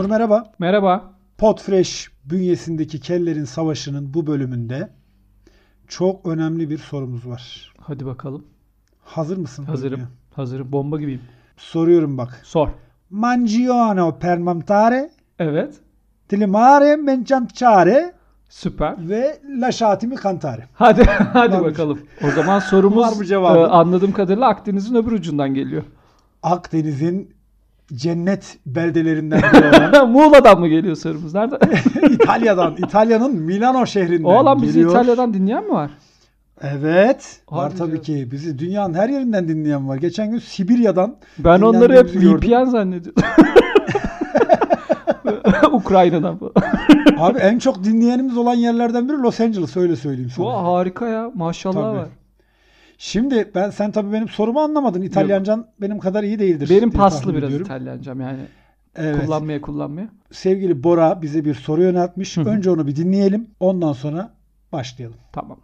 Onur merhaba. Merhaba. Podfresh bünyesindeki Kellerin Savaşı'nın bu bölümünde çok önemli bir sorumuz var. Hadi bakalım. Hazır mısın? Hazırım. bölümüne? Hazırım. Bomba gibiyim. Soruyorum bak. Sor. Mangiano permantare, Evet. tilimare mencanciare Süper. ve lasciatimi cantare. Hadi hadi Varmış. bakalım. O zaman sorumuz Var mı cevabı? e, anladığım kadarıyla Akdeniz'in öbür ucundan geliyor. Akdeniz'in cennet beldelerinden biri olan Muğla'dan mı geliyor sorumuz? Nerede? İtalya'dan, İtalya'nın Milano şehrinden o alan bizi geliyor. İtalya'dan dinleyen mi var? Evet. Var Harbi tabii canım. ki. Bizi dünyanın her yerinden dinleyen var. Geçen gün Sibirya'dan Ben onları hep. VPN zannediyordum. Ukrayna'dan falan. Abi en çok dinleyenimiz olan yerlerden biri Los Angeles öyle söyleyeyim sana. Vay, harika ya. Maşallah Tabii. var. Şimdi ben sen tabii benim sorumu anlamadın. İtalyancan benim kadar iyi değildir. Benim paslı biraz ediyorum. İtalyancam yani. Evet. Kullanmaya kullanmaya. Sevgili Bora bize bir soru yöneltmiş. Önce onu bir dinleyelim. Ondan sonra başlayalım. Tamam.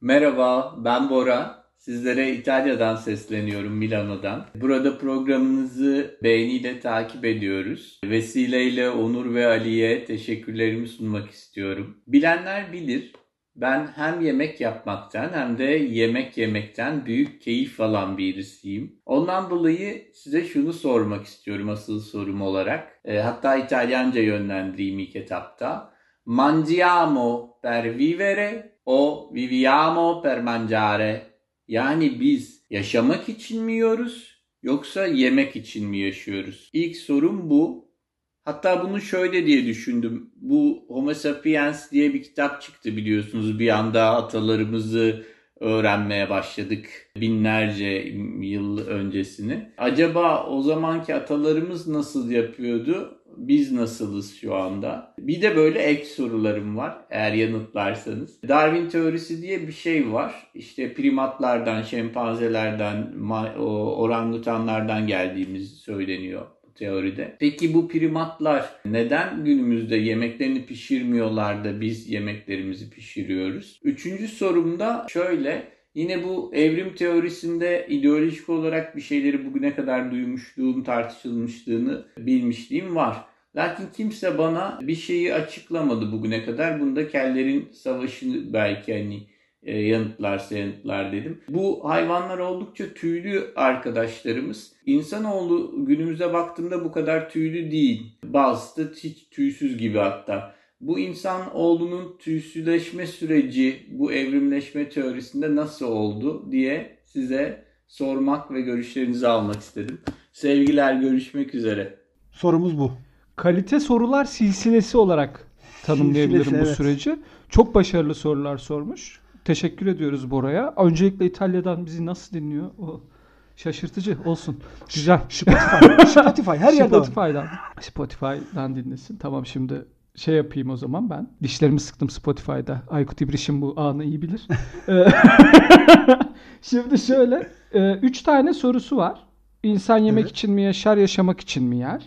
Merhaba, ben Bora. Sizlere İtalya'dan sesleniyorum, Milano'dan. Burada programınızı beğeniyle takip ediyoruz. Vesileyle Onur ve Ali'ye teşekkürlerimi sunmak istiyorum. Bilenler bilir, ben hem yemek yapmaktan hem de yemek yemekten büyük keyif alan birisiyim. Ondan dolayı size şunu sormak istiyorum asıl sorum olarak. E, hatta İtalyanca yönlendireyim ilk etapta. Mangiamo per vivere o viviamo per mangiare? Yani biz yaşamak için mi yiyoruz yoksa yemek için mi yaşıyoruz? İlk sorum bu. Hatta bunu şöyle diye düşündüm. Bu Homo Sapiens diye bir kitap çıktı biliyorsunuz. Bir anda atalarımızı öğrenmeye başladık binlerce yıl öncesini. Acaba o zamanki atalarımız nasıl yapıyordu? Biz nasılız şu anda? Bir de böyle ek sorularım var eğer yanıtlarsanız. Darwin teorisi diye bir şey var. İşte primatlardan, şempanzelerden, orangutanlardan geldiğimiz söyleniyor teoride. Peki bu primatlar neden günümüzde yemeklerini pişirmiyorlar da biz yemeklerimizi pişiriyoruz? Üçüncü sorum da şöyle. Yine bu evrim teorisinde ideolojik olarak bir şeyleri bugüne kadar duymuşluğum, tartışılmışlığını bilmişliğim var. Lakin kimse bana bir şeyi açıklamadı bugüne kadar. Bunda kellerin savaşını belki hani e, yanıtlarsa yanıtlar dedim. Bu hayvanlar oldukça tüylü arkadaşlarımız. İnsanoğlu günümüze baktığımda bu kadar tüylü değil. Bazısı da hiç tüysüz gibi hatta. Bu insan oğlunun tüysüleşme süreci bu evrimleşme teorisinde nasıl oldu diye size sormak ve görüşlerinizi almak istedim. Sevgiler görüşmek üzere. Sorumuz bu. Kalite sorular silsilesi olarak tanımlayabilirim Silsilesi, bu evet. süreci. Çok başarılı sorular sormuş. Teşekkür ediyoruz Bora'ya. Öncelikle İtalya'dan bizi nasıl dinliyor? O şaşırtıcı olsun. Güzel. Spotify. Spotify her yerde. Spotify'dan. Spotify'dan dinlesin. Tamam şimdi şey yapayım o zaman ben. Dişlerimi sıktım Spotify'da. Aykut İbrişim bu anı iyi bilir. Ee, şimdi şöyle. e, Üç tane sorusu var. İnsan yemek Evet. için mi yaşar, yaşamak için mi yer?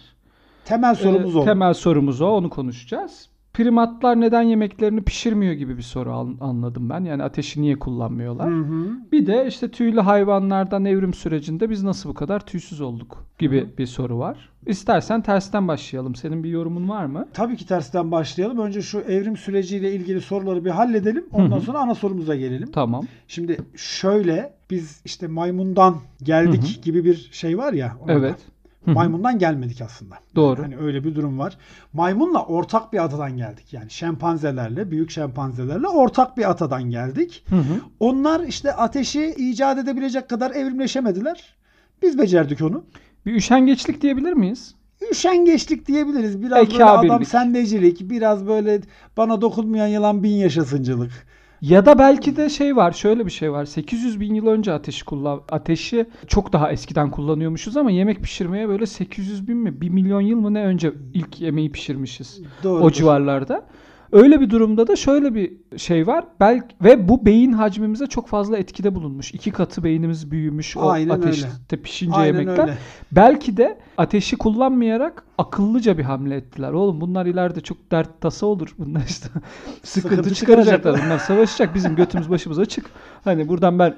Temel sorumuz Ee, o. Temel sorumuz o. Onu konuşacağız. Primatlar neden yemeklerini pişirmiyor gibi bir soru an- anladım ben. Yani ateşi niye kullanmıyorlar? Hı hı. Bir de işte tüylü hayvanlardan evrim sürecinde biz nasıl bu kadar tüysüz olduk gibi bir soru var. İstersen tersten başlayalım. Senin bir yorumun var mı? Tabii ki tersten başlayalım. Önce şu evrim süreciyle ilgili soruları bir halledelim. Ondan sonra ana sorumuza gelelim. Tamam. Şimdi şöyle biz işte maymundan geldik Hı gibi bir şey var ya. orada. Evet. Hı hı. Maymundan gelmedik aslında. Doğru. Hani öyle bir durum var. Maymunla ortak bir atadan geldik. Yani şempanzelerle, büyük şempanzelerle ortak bir atadan geldik. Hı hı. Onlar işte ateşi icat edebilecek kadar evrimleşemediler. Biz becerdik onu. Bir üşengeçlik diyebilir miyiz? Üşengeçlik diyebiliriz. Biraz böyle Ekabirlik. adam sendecilik, biraz böyle bana dokunmayan yılan bin yaşasıncılık. Ya da belki de şey var, şöyle bir şey var. 800 bin yıl önce ateşi kullan ateşi çok daha eskiden kullanıyormuşuz ama yemek pişirmeye böyle 800 bin mi, 1 milyon yıl mı ne önce ilk yemeği pişirmişiz. Doğru. o civarlarda. Öyle bir durumda da şöyle bir şey var. Belki ve bu beyin hacmimize çok fazla etkide bulunmuş. İki katı beynimiz büyümüş o Aynen ateşte pişince Aynen yemekler. öyle. Belki de ateşi kullanmayarak akıllıca bir hamle ettiler. Oğlum bunlar ileride çok dert tasa olur. Bunlar işte sıkıntı, çıkaracaklar. Bunlar savaşacak. Bizim götümüz başımız açık. Hani buradan ben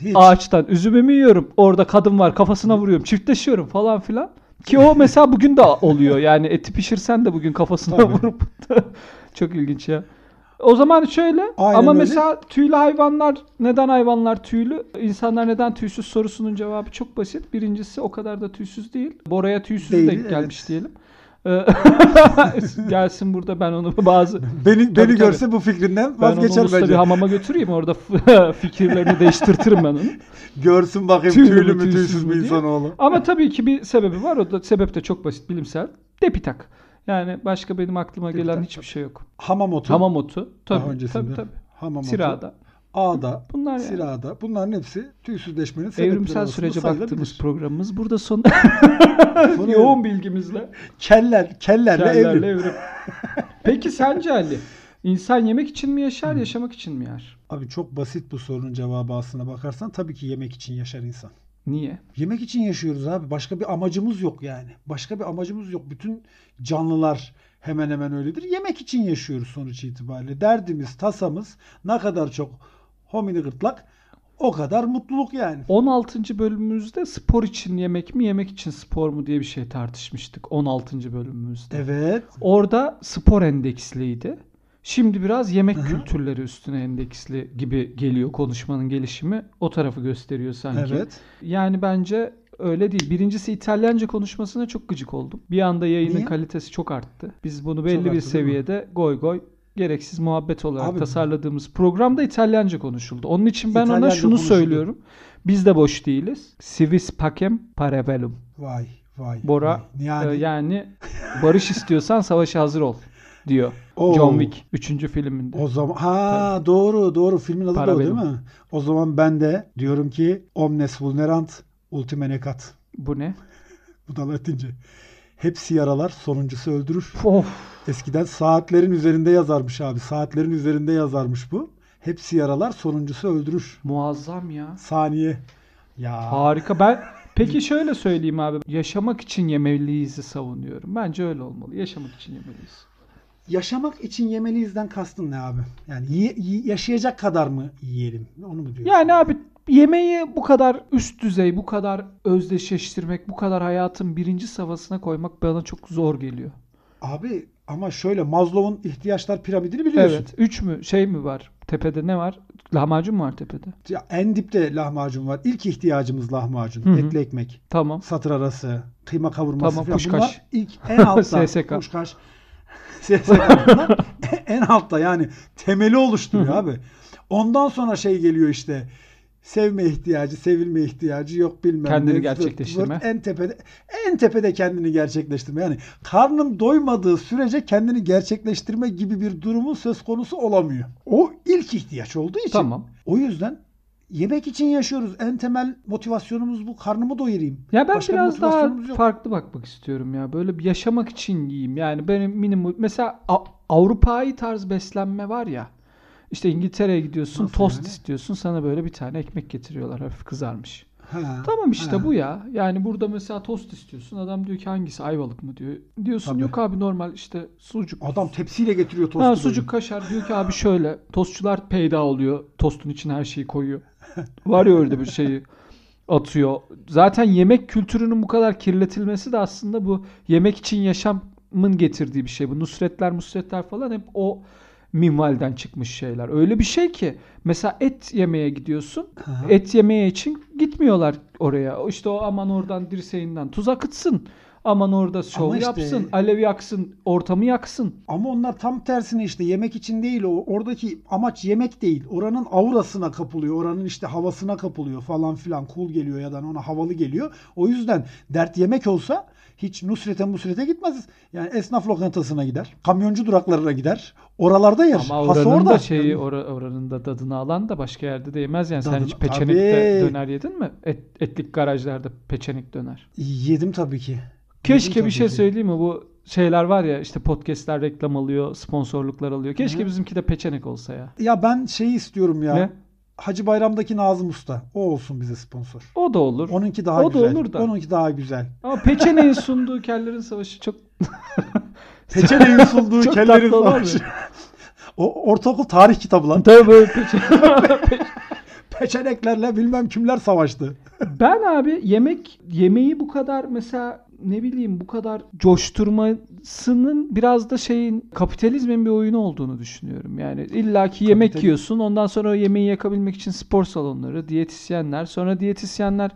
Hiç. ağaçtan üzümümü yiyorum. Orada kadın var kafasına vuruyorum. Çiftleşiyorum falan filan. Ki o mesela bugün de oluyor. Yani eti pişirsen de bugün kafasına Tabii. vurup çok ilginç ya. O zaman şöyle Aynen ama öyle. mesela tüylü hayvanlar neden hayvanlar tüylü? İnsanlar neden tüysüz sorusunun cevabı çok basit. Birincisi o kadar da tüysüz değil. Bora'ya tüysüz Değil, denk gelmiş evet. diyelim. Ee, Gelsin burada ben onu bazı Beni Tabii, beni görse bu fikrinden ben onu vazgeçer bir bence. hamama götüreyim orada fikirlerini değiştirtirim ben onu. Görsün bakayım Tüylü tüylü, mü, tüysüz mü insanoğlu. Ama tabii ki bir sebebi var. O da sebep de çok basit bilimsel. Depitak. Yani başka benim aklıma gelen Depitak, hiçbir şey yok. Hamam otu. Hamam otu. daha Tabii öncesinde. tabii tabii. Hamam otu. Sirada. Ağda. Bunlar yani. Sirada. Bunların hepsi tüysüzleşmenin sebepleri Evrimsel sürece baktığımız programımız burada son yoğun bilgimizle Keller, kellerle, kellerle evrim. evrim. Peki sence Ali? İnsan yemek için mi yaşar, yaşamak için mi yer? Abi çok basit bu sorunun cevabı aslına bakarsan tabii ki yemek için yaşar insan. Niye? Yemek için yaşıyoruz abi. Başka bir amacımız yok yani. Başka bir amacımız yok. Bütün canlılar hemen hemen öyledir. Yemek için yaşıyoruz sonuç itibariyle. Derdimiz, tasamız ne kadar çok homini gırtlak o kadar mutluluk yani. 16. bölümümüzde spor için yemek mi, yemek için spor mu diye bir şey tartışmıştık. 16. bölümümüzde. Evet. Orada spor endeksliydi. Şimdi biraz yemek Hı hı. kültürleri üstüne endeksli gibi geliyor konuşmanın gelişimi. O tarafı gösteriyor sanki. Evet. Yani bence öyle değil. Birincisi İtalyanca konuşmasına çok gıcık oldum. Bir anda yayının Niye? kalitesi çok arttı. Biz bunu belli Çok bir arttı, seviyede goy goy gereksiz muhabbet olarak Abi- tasarladığımız programda İtalyanca konuşuldu. Onun için ben ona İtalyanca şunu konuşuldu. söylüyorum. Biz de boş değiliz. Civis pacem parabellum. Vay vay. Bora vay. Yani, Ee, yani barış istiyorsan savaşa hazır ol diyor. Oo. John Wick 3. filminde. o zaman ha doğru doğru filmin adı da o değil mi? O zaman ben de diyorum ki omnes vulnerant ultime necat. Bu ne? Bu da Latince. Hepsi yaralar sonuncusu öldürür. Of. Eskiden saatlerin üzerinde yazarmış abi. Saatlerin üzerinde yazarmış bu. Hepsi yaralar sonuncusu öldürür. Muazzam ya. Saniye. Ya Harika. Ben peki şöyle söyleyeyim abi. Yaşamak için yemeliyiz'i savunuyorum. Bence öyle olmalı. Yaşamak için yemeliyiz. Yaşamak için yemeliyizden kastın ne abi? Yani yaşayacak kadar mı yiyelim? Onu mu diyorsun? Yani abi yemeği bu kadar üst düzey, bu kadar özdeşleştirmek, bu kadar hayatın birinci safhasına koymak bana çok zor geliyor. Abi ama şöyle Maslow'un ihtiyaçlar piramidini biliyorsun. Evet. Üç mü? Şey mi var? Tepede ne var? Lahmacun mu var tepede? Ya en dipte lahmacun var. İlk ihtiyacımız lahmacun. Hı hı. Etli ekmek. Tamam. Satır arası. Kıyma kavurması Tamam, falan. kuşkaş. Bunlar ilk en altta. SSK. Kuşkaş. SSK. Bunlar en altta yani temeli oluşturuyor abi. Ondan sonra şey geliyor işte. Sevme ihtiyacı, sevilme ihtiyacı yok bilmem Kendini ne. gerçekleştirme. Zırt, En tepede en tepede kendini gerçekleştirme. Yani karnım doymadığı sürece kendini gerçekleştirme gibi bir durumun söz konusu olamıyor. O ilk ihtiyaç olduğu için. Tamam. O yüzden yemek için yaşıyoruz. En temel motivasyonumuz bu. Karnımı doyurayım. Ya ben Başka bir biraz daha yok. farklı bakmak istiyorum ya. Böyle bir yaşamak için yiyeyim. Yani benim minimum mesela Avrupa'yı tarz beslenme var ya. İşte İngiltere'ye gidiyorsun, Nasıl tost yani? istiyorsun, sana böyle bir tane ekmek getiriyorlar hafif kızarmış. Ha, Tamam işte ha. bu ya. Yani burada mesela tost istiyorsun. Adam diyor ki hangisi ayvalık mı diyor. Diyorsun Tabii. yok abi normal işte sucuk. Adam tepsiyle getiriyor tostu. Ha, böyle. sucuk kaşar diyor ki abi şöyle tostçular peyda oluyor. Tostun içine her şeyi koyuyor. Var ya öyle bir şeyi atıyor. Zaten yemek kültürünün bu kadar kirletilmesi de aslında bu yemek için yaşamın getirdiği bir şey. Bu nusretler musretler falan hep o minvalden çıkmış şeyler. Öyle bir şey ki mesela et yemeye gidiyorsun. Ha. Et yemeye için gitmiyorlar oraya. İşte o aman oradan dirseğinden tuz akıtsın. Aman orada şov Ama işte- yapsın. Alev yaksın. Ortamı yaksın. Ama onlar tam tersine işte yemek için değil o. Oradaki amaç yemek değil. Oranın aurasına kapılıyor. Oranın işte havasına kapılıyor falan filan. Cool geliyor ya da ona havalı geliyor. O yüzden dert yemek olsa hiç Nusret'e Musret'e gitmez. Yani esnaf lokantasına gider. Kamyoncu duraklarına gider. Oralarda yer. Ama Hası oranın orada. da şeyi ora- oranın da tadını alan da başka yerde de yemez yani. Sen Tadını- hiç peçenikte Tabii. döner yedin mi? Et, etlik garajlarda peçenik döner. yedim tabii ki. Keşke tabii bir şey ki. söyleyeyim mi? Bu şeyler var ya işte podcastler reklam alıyor, sponsorluklar alıyor. Keşke Hı. bizimki de peçenek olsa ya. Ya ben şeyi istiyorum ya. Ne? Hacı Bayram'daki Nazım Usta. O olsun bize sponsor. O da olur. Onunki daha O da güzel. olur da. Onunki daha güzel. Ama peçeneğin sunduğu kellerin savaşı çok Peçeneğin sunduğu Çok kellerin savaşı. O ortaokul tarih kitabı lan. Tabii böyle peçenek. Peçeneklerle bilmem kimler savaştı. Ben abi yemek yemeği bu kadar mesela ne bileyim bu kadar coşturmasının biraz da şeyin kapitalizmin bir oyunu olduğunu düşünüyorum. Yani illaki yemek Kapital- yiyorsun ondan sonra o yemeği yakabilmek için spor salonları, diyetisyenler, sonra diyetisyenler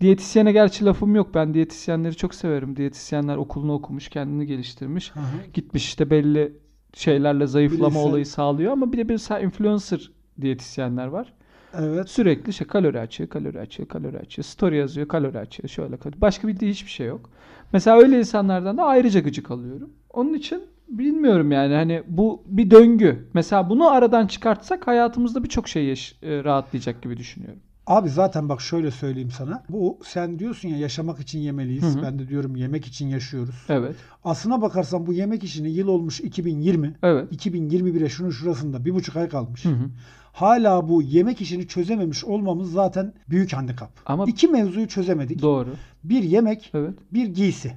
Diyetisyene gerçi lafım yok. Ben diyetisyenleri çok severim. Diyetisyenler okulunu okumuş, kendini geliştirmiş. Hı hı. Gitmiş işte belli şeylerle zayıflama Bilimsel- olayı sağlıyor ama bir de bir sa- influencer diyetisyenler var. Evet. Sürekli şey kalori açıyor, kalori açıyor, kalori açıyor. Story yazıyor, kalori açıyor. Şöyle. Başka bildiği hiçbir şey yok. Mesela öyle insanlardan da ayrıca gıcık alıyorum. Onun için bilmiyorum yani hani bu bir döngü. Mesela bunu aradan çıkartsak hayatımızda birçok şey yaş- e, rahatlayacak gibi düşünüyorum. Abi zaten bak şöyle söyleyeyim sana. Bu sen diyorsun ya yaşamak için yemeliyiz. Hı hı. Ben de diyorum yemek için yaşıyoruz. Evet. Aslına bakarsan bu yemek işini yıl olmuş 2020. Evet. 2021'e şunun şurasında bir buçuk ay kalmış. Hı hı. Hala bu yemek işini çözememiş olmamız zaten büyük handikap. Ama- İki mevzuyu çözemedik. Doğru. Bir yemek, Evet. bir giysi.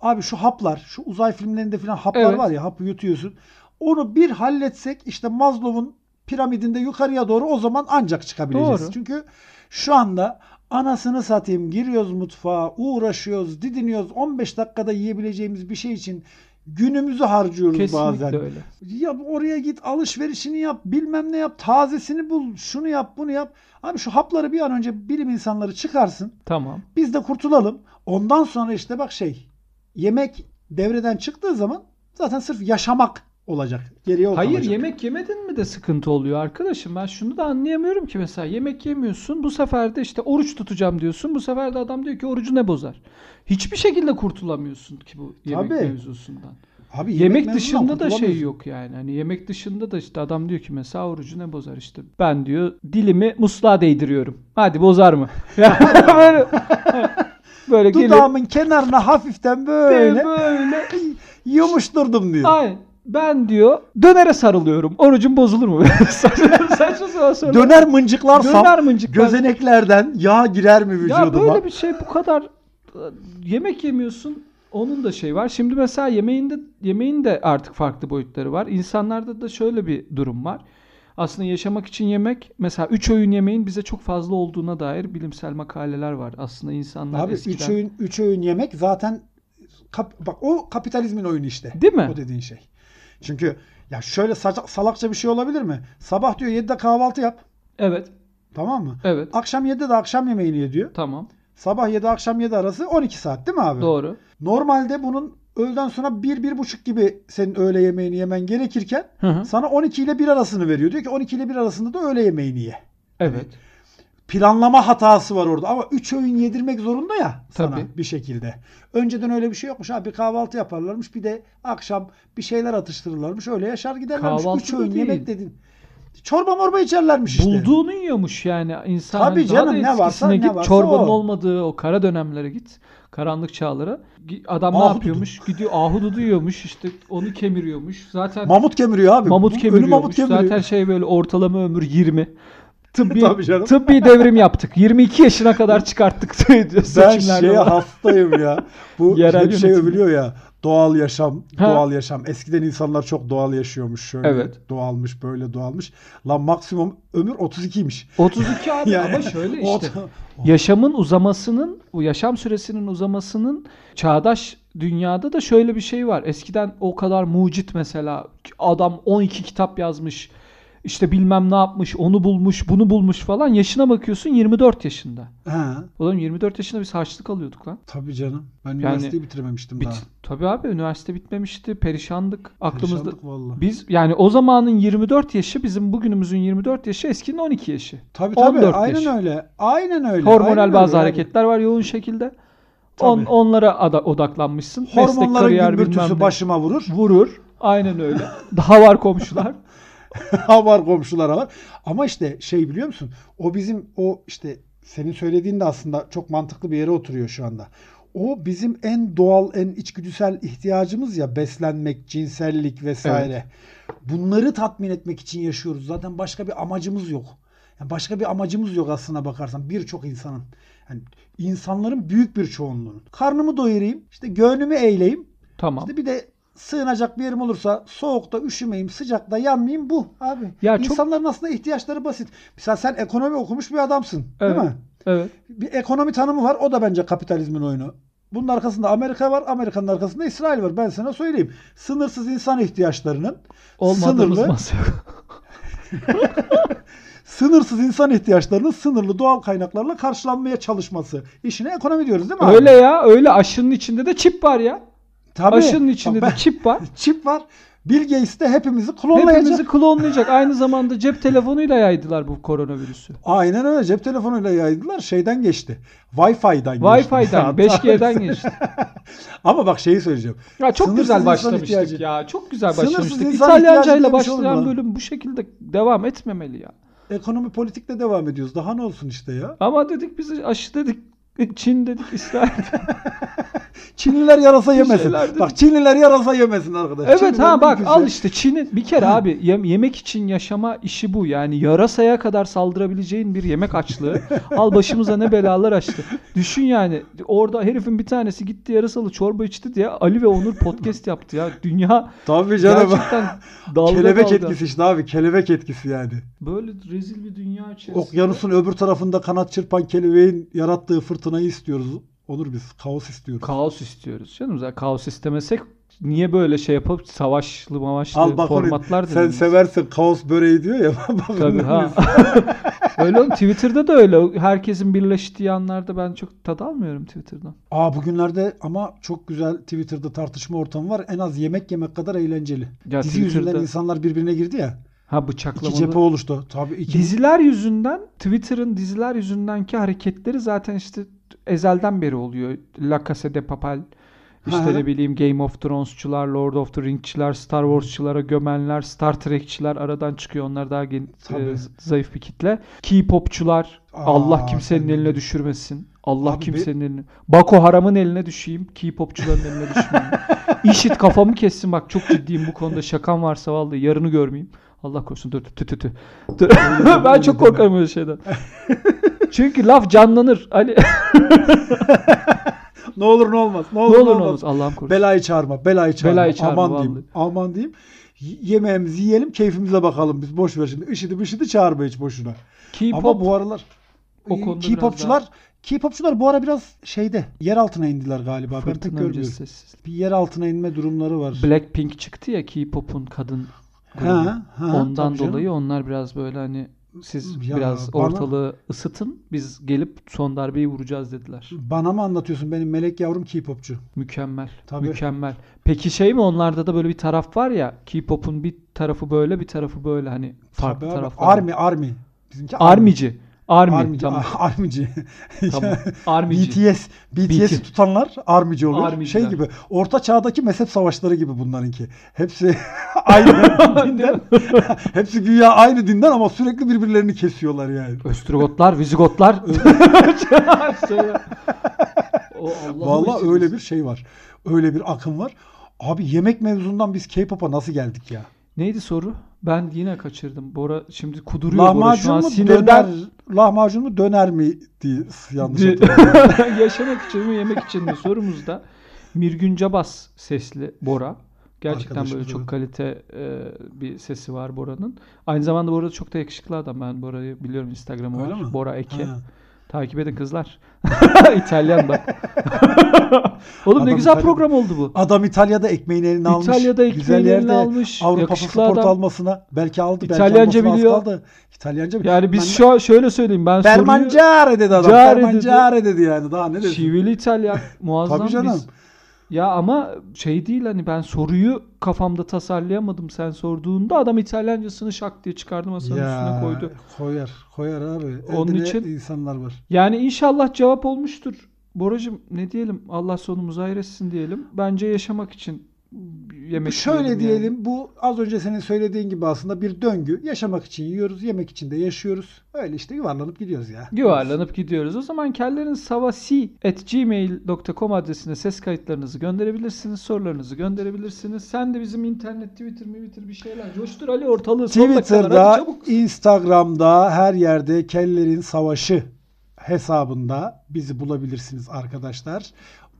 Abi şu haplar, şu uzay filmlerinde falan haplar Evet. var ya hapı yutuyorsun. Onu bir halletsek işte Maslow'un piramidinde yukarıya doğru o zaman ancak çıkabileceğiz. Doğru. Çünkü şu anda anasını satayım giriyoruz mutfağa uğraşıyoruz didiniyoruz 15 dakikada yiyebileceğimiz bir şey için günümüzü harcıyoruz Kesinlikle bazen. öyle. Ya oraya git alışverişini yap bilmem ne yap tazesini bul şunu yap bunu yap. Abi şu hapları bir an önce bilim insanları çıkarsın. Tamam. Biz de kurtulalım. Ondan sonra işte bak şey yemek devreden çıktığı zaman zaten sırf yaşamak olacak. Geriye o Hayır kalacak. yemek yemedin mi de sıkıntı oluyor arkadaşım. Ben şunu da anlayamıyorum ki mesela yemek yemiyorsun. Bu sefer de işte oruç tutacağım diyorsun. Bu sefer de adam diyor ki orucu ne bozar? Hiçbir şekilde kurtulamıyorsun ki bu yemek Tabii. mevzusundan. Abi Yemek, mevzundan dışında da şey yok yani. Hani yemek dışında da işte adam diyor ki mesela orucu ne bozar işte. Ben diyor dilimi musluğa değdiriyorum. Hadi bozar mı? Böyle böyle gelip Dudağımın kenarına hafiften böyle böyle yumuşturdum diyor. Ay ben diyor dönere sarılıyorum. Orucum bozulur mu? Saçma sapan sorular. Döner mıncıklarsam Döner mıncıklar. gözeneklerden yağ girer mi Ya vücuduma? böyle bir şey bu kadar e, yemek yemiyorsun. Onun da şey var. Şimdi mesela yemeğinde yemeğin de artık farklı boyutları var. İnsanlarda da şöyle bir durum var. Aslında yaşamak için yemek mesela 3 öğün yemeğin bize çok fazla olduğuna dair bilimsel makaleler var. Aslında insanlar Abi eskiden üç öğün, üç öğün yemek zaten kap- bak o kapitalizmin oyunu işte. Değil mi? O dediğin şey. Çünkü ya şöyle salakça bir şey olabilir mi? Sabah diyor 7'de kahvaltı yap. Evet. Tamam mı? Evet. Akşam 7'de de akşam yemeğini ye diyor. Tamam. Sabah 7 akşam 7 arası 12 saat değil mi abi? Doğru. Normalde bunun öğleden sonra 1-1.30 gibi senin öğle yemeğini yemen gerekirken Hı hı. sana 12 ile 1 arasını veriyor. Diyor ki 12 ile 1 arasında da öğle yemeğini ye. Evet. Planlama hatası var orada ama 3 öğün yedirmek zorunda ya sana Tabii. bir şekilde. Önceden öyle bir şey yokmuş abi bir kahvaltı yaparlarmış bir de akşam bir şeyler atıştırırlarmış öyle yaşar giderlermiş. Kahvaltı 3 da öğün değil. yemek dedin. Çorba morba içerlermiş işte. Bulduğunu yiyormuş yani insan. Tabii hani canım, da ne varsa- eskisine ne git, varsa çorbanın o. olmadığı o kara dönemlere git. Karanlık çağlara. Adam ne Ahududu. yapıyormuş? Gidiyor ahududu yiyormuş işte onu kemiriyormuş. Zaten Mamut kemiriyor abi. mamut kemiriyormuş. mamut kemiriyor. Zaten şey böyle ortalama ömür 20. Tıbbi, canım. tıbbi devrim yaptık. 22 yaşına kadar çıkarttık ben şeye falan. hastayım ya. Bu Yerel hep şey övülüyor ya. Doğal yaşam, Ha. doğal yaşam. Eskiden insanlar çok doğal yaşıyormuş. Şöyle Evet. doğalmış, böyle doğalmış. Lan maksimum ömür 32'ymiş. 32 abi Yani ama şöyle işte. Yaşamın uzamasının, bu yaşam süresinin uzamasının çağdaş dünyada da şöyle bir şey var. Eskiden o kadar mucit mesela adam 12 kitap yazmış. İşte bilmem ne yapmış, onu bulmuş, bunu bulmuş falan. Yaşına bakıyorsun 24 yaşında. Ha, Oğlum 24 yaşında biz harçlık alıyorduk lan. tabii canım. Ben üniversiteyi bitirememiştim Bit daha. Tabii abi üniversite bitmemişti. Perişandık. Aklımızda Perişanlık vallahi. biz yani o zamanın 24 yaşı bizim bugünümüzün 24 yaşı eskinin 12 yaşı. Tabii tabii. 14 Aynen yaş. öyle. Aynen öyle. Hormonal aynen bazı öyle abi. hareketler var yoğun şekilde. Tabii. On, onlara ada- odaklanmışsın. Meslek, Hormonların kariyer bilmem gümbürtüsü başıma vurur. Vurur. Aynen öyle. Daha var komşular. var komşulara var. Ama işte şey biliyor musun? O bizim o işte senin söylediğin de aslında çok mantıklı bir yere oturuyor şu anda. O bizim en doğal, en içgüdüsel ihtiyacımız ya beslenmek, cinsellik vesaire. Bunları tatmin etmek için yaşıyoruz. Zaten başka bir amacımız yok. Yani başka bir amacımız yok aslına bakarsan birçok insanın. Yani insanların büyük bir çoğunluğunun. Karnımı doyurayım, işte gönlümü eğleyeyim. Tamam. İşte bir de sığınacak bir yerim olursa soğukta üşümeyeyim, sıcakta yanmayayım bu abi. Ya çok- İnsanların aslında ihtiyaçları basit. Mesela sen ekonomi okumuş bir adamsın Evet. değil mi? Evet. Bir ekonomi tanımı var. O da bence kapitalizmin oyunu. Bunun arkasında Amerika var. Amerika'nın arkasında İsrail var. Ben sana söyleyeyim. Sınırsız insan ihtiyaçlarının Olmadığımız sınırlı, sınırsız insan ihtiyaçlarının sınırlı doğal kaynaklarla karşılanmaya çalışması. İşine ekonomi diyoruz değil mi? abi? Öyle ya öyle aşının içinde de çip var ya. Tabii. Aşının içinde de çip var. çip var. Bill Gates de hepimizi klonlayacak. Hepimizi klonlayacak. Aynı zamanda cep telefonuyla yaydılar bu koronavirüsü. Aynen öyle. Cep telefonuyla yaydılar. Şeyden geçti. Wi-Fi'den geçti. Wi-Fi'den, Hatta- 5G'den geçti. Ama bak şeyi söyleyeceğim. Ya çok Sınırsız güzel başlamıştık ihtiyacı. ya. Çok güzel Sınırsız başlamıştık. İtalyancayla başlayan bölüm bu şekilde devam etmemeli ya. Ekonomi politikle devam ediyoruz. Daha ne olsun işte ya. Ama dedik biz aşı dedik. Çin dedik İsrail. Çinliler yarasa yemesin. Bak Çinliler yarasa yemesin arkadaş. evet Çinliler ha bak mümkünse- al işte Çin'in bir kere abi yem- yemek için yaşama işi bu. Yani yarasaya kadar saldırabileceğin bir yemek açlığı. al başımıza ne belalar açtı. Düşün yani orada herifin bir tanesi gitti yarasalı çorba içti diye Ali ve Onur podcast yaptı ya. Dünya Tabii canım. gerçekten dalga kelebek dalga. etkisi işte abi. Kelebek etkisi yani. Böyle rezil bir dünya içerisinde. Okyanusun öbür tarafında kanat çırpan kelebeğin yarattığı fırtınayı istiyoruz. Onur biz kaos istiyoruz. Kaos istiyoruz canım. Zaten kaos istemesek niye böyle şey yapıp savaşlı mavaşlı Al bak formatlar sen denediniz? seversin kaos böreği diyor ya. Bak Tabii ha. öyle oğlum Twitter'da da öyle. Herkesin birleştiği anlarda ben çok tad almıyorum Twitter'dan. Aa bugünlerde ama çok güzel Twitter'da tartışma ortamı var. En az yemek yemek kadar eğlenceli. Ya Dizi yüzünden Twitter'da insanlar birbirine girdi ya. ha İki bıçaklamalı. cephe oluştu. Tabii iki. Diziler yüzünden Twitter'ın diziler yüzündenki hareketleri zaten işte ezelden beri oluyor. La Casa de Papel işte ne bileyim Game of Thrones'çular, Lord of the Rings'çiler, Star Wars'çılara gömenler, Star Trek'çiler aradan çıkıyor. Onlar daha gen- e, zayıf bir kitle. K-popçular Allah kimsenin eline düşürmesin. Allah Abi kimsenin eline. Bako Haram'ın eline düşeyim. K-popçuların eline düşmeyeyim. İşit kafamı kessin bak çok ciddiyim bu konuda. Şakam varsa vallahi yarını görmeyeyim. Allah korusun dur tü tü tü. Dur. ben çok korkarım öyle şeyden. Çünkü laf canlanır. Ali Ne olur ne olmaz. Ne olur ne olur ne olmaz. olmaz Allah'ım korusun. Belayı çağırma. Belayı çağırma. Belayı çağırma, Aman vallahi. diyeyim. Aman diyeyim. Yemeğimizi yiyelim, keyfimize bakalım biz. Boş ver şimdi. Işıdı bışıdı çağırma hiç boşuna. Ama K-pop bu aralar o K-popçular K-popçular bu ara biraz şeyde yer altına indiler galiba. ben pek fırtına görmüyorum. Bir yer altına inme durumları var. Blackpink çıktı ya K-pop'un kadın grubu. Ha, ha, Ondan dolayı onlar biraz böyle hani siz Ya biraz bana- ortalığı ısıtın biz gelip son darbeyi vuracağız dediler. Bana mı anlatıyorsun benim melek yavrum K-popçu? Mükemmel. Tabii. Mükemmel. Peki şey mi onlarda da böyle bir taraf var ya K-pop'un bir tarafı böyle bir tarafı böyle hani farklı Tabii abi. taraflar. Army, Army. Bizimki Armici. Army. Armici. Tamam. Armici. tamam. Armici. BTS, BTS'i BT. tutanlar armici oluyor. Armiciler. Şey gibi. Orta çağdaki mezhep savaşları gibi bunlarınki. Hepsi aynı dinden. hepsi güya aynı dinden ama sürekli birbirlerini kesiyorlar yani. Östrogotlar, Vizigotlar. O Vallahi öyle bir şey var. Öyle bir akım var. Abi yemek mevzundan biz K-pop'a nasıl geldik ya? Neydi soru? Ben yine kaçırdım. Bora şimdi kuduruyor Bora şu Lahmacun an mu sinirden. döner, lahmacun mu döner mi diye yanlış hatırlıyorum. Yaşamak için mi yemek için mi sorumuzda Mirgün Cabas sesli Bora. Gerçekten böyle Arkadaşımız, çok kalite e, bir sesi var Bora'nın. Aynı zamanda Bora çok da yakışıklı adam. Ben Bora'yı biliyorum Instagram'ı var. mi? Bora Eke. Ha. Takip edin kızlar. İtalyan bak. Oğlum ne Adam güzel İtalyan. program oldu bu. Adam İtalya'da ekmeğini eline almış. İtalya'da ekmeğini Güzel eline almış. Avrupa adam. almasına belki aldı. Belki İtalyanca az biliyor. kaldı. İtalyanca biliyor. Yani biz şu an şöyle söyleyeyim. Ben soruyu... Bermancare dedi adam. Care dedi. Bermancare dedi yani. Daha ne dedi? Şiveli İtalyan muazzam Tabii canım. biz. Ya ama şey değil hani ben soruyu kafamda tasarlayamadım sen sorduğunda adam İtalyancasını şak diye çıkardı masanın üstüne koydu. Koyar. Koyar abi. Onun Elde ne için- insanlar var. Yani inşallah cevap olmuştur. Boracım ne diyelim Allah sonumuzu hayretsin diyelim. Bence yaşamak için yemek Şöyle yiyelim diyelim. yani. Bu az önce senin söylediğin gibi aslında bir döngü. Yaşamak için yiyoruz. Yemek için de yaşıyoruz. Öyle işte yuvarlanıp gidiyoruz ya. Yuvarlanıp gidiyoruz. O zaman kelleriniz savasi at gmail.com adresine ses kayıtlarınızı gönderebilirsiniz. Sorularınızı gönderebilirsiniz. Sen de bizim internet, Twitter, Twitter bir şeyler. Coştur Ali ortalığı. Twitter'da, çabuk. Instagram'da her yerde Kellerin Savaşı hesabında bizi bulabilirsiniz arkadaşlar.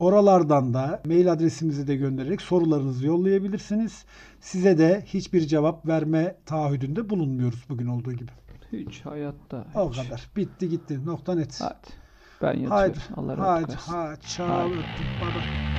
Oralardan da mail adresimizi de göndererek sorularınızı yollayabilirsiniz. Size de hiçbir cevap verme taahhüdünde bulunmuyoruz bugün olduğu gibi. Hiç hayatta. O hiç. kadar. Bitti gitti. Nokta net. Hadi. Ben yatıyorum. Haydi. Allah rahatlık Haydi. versin. Haydi. Çağ öptüm. Baba.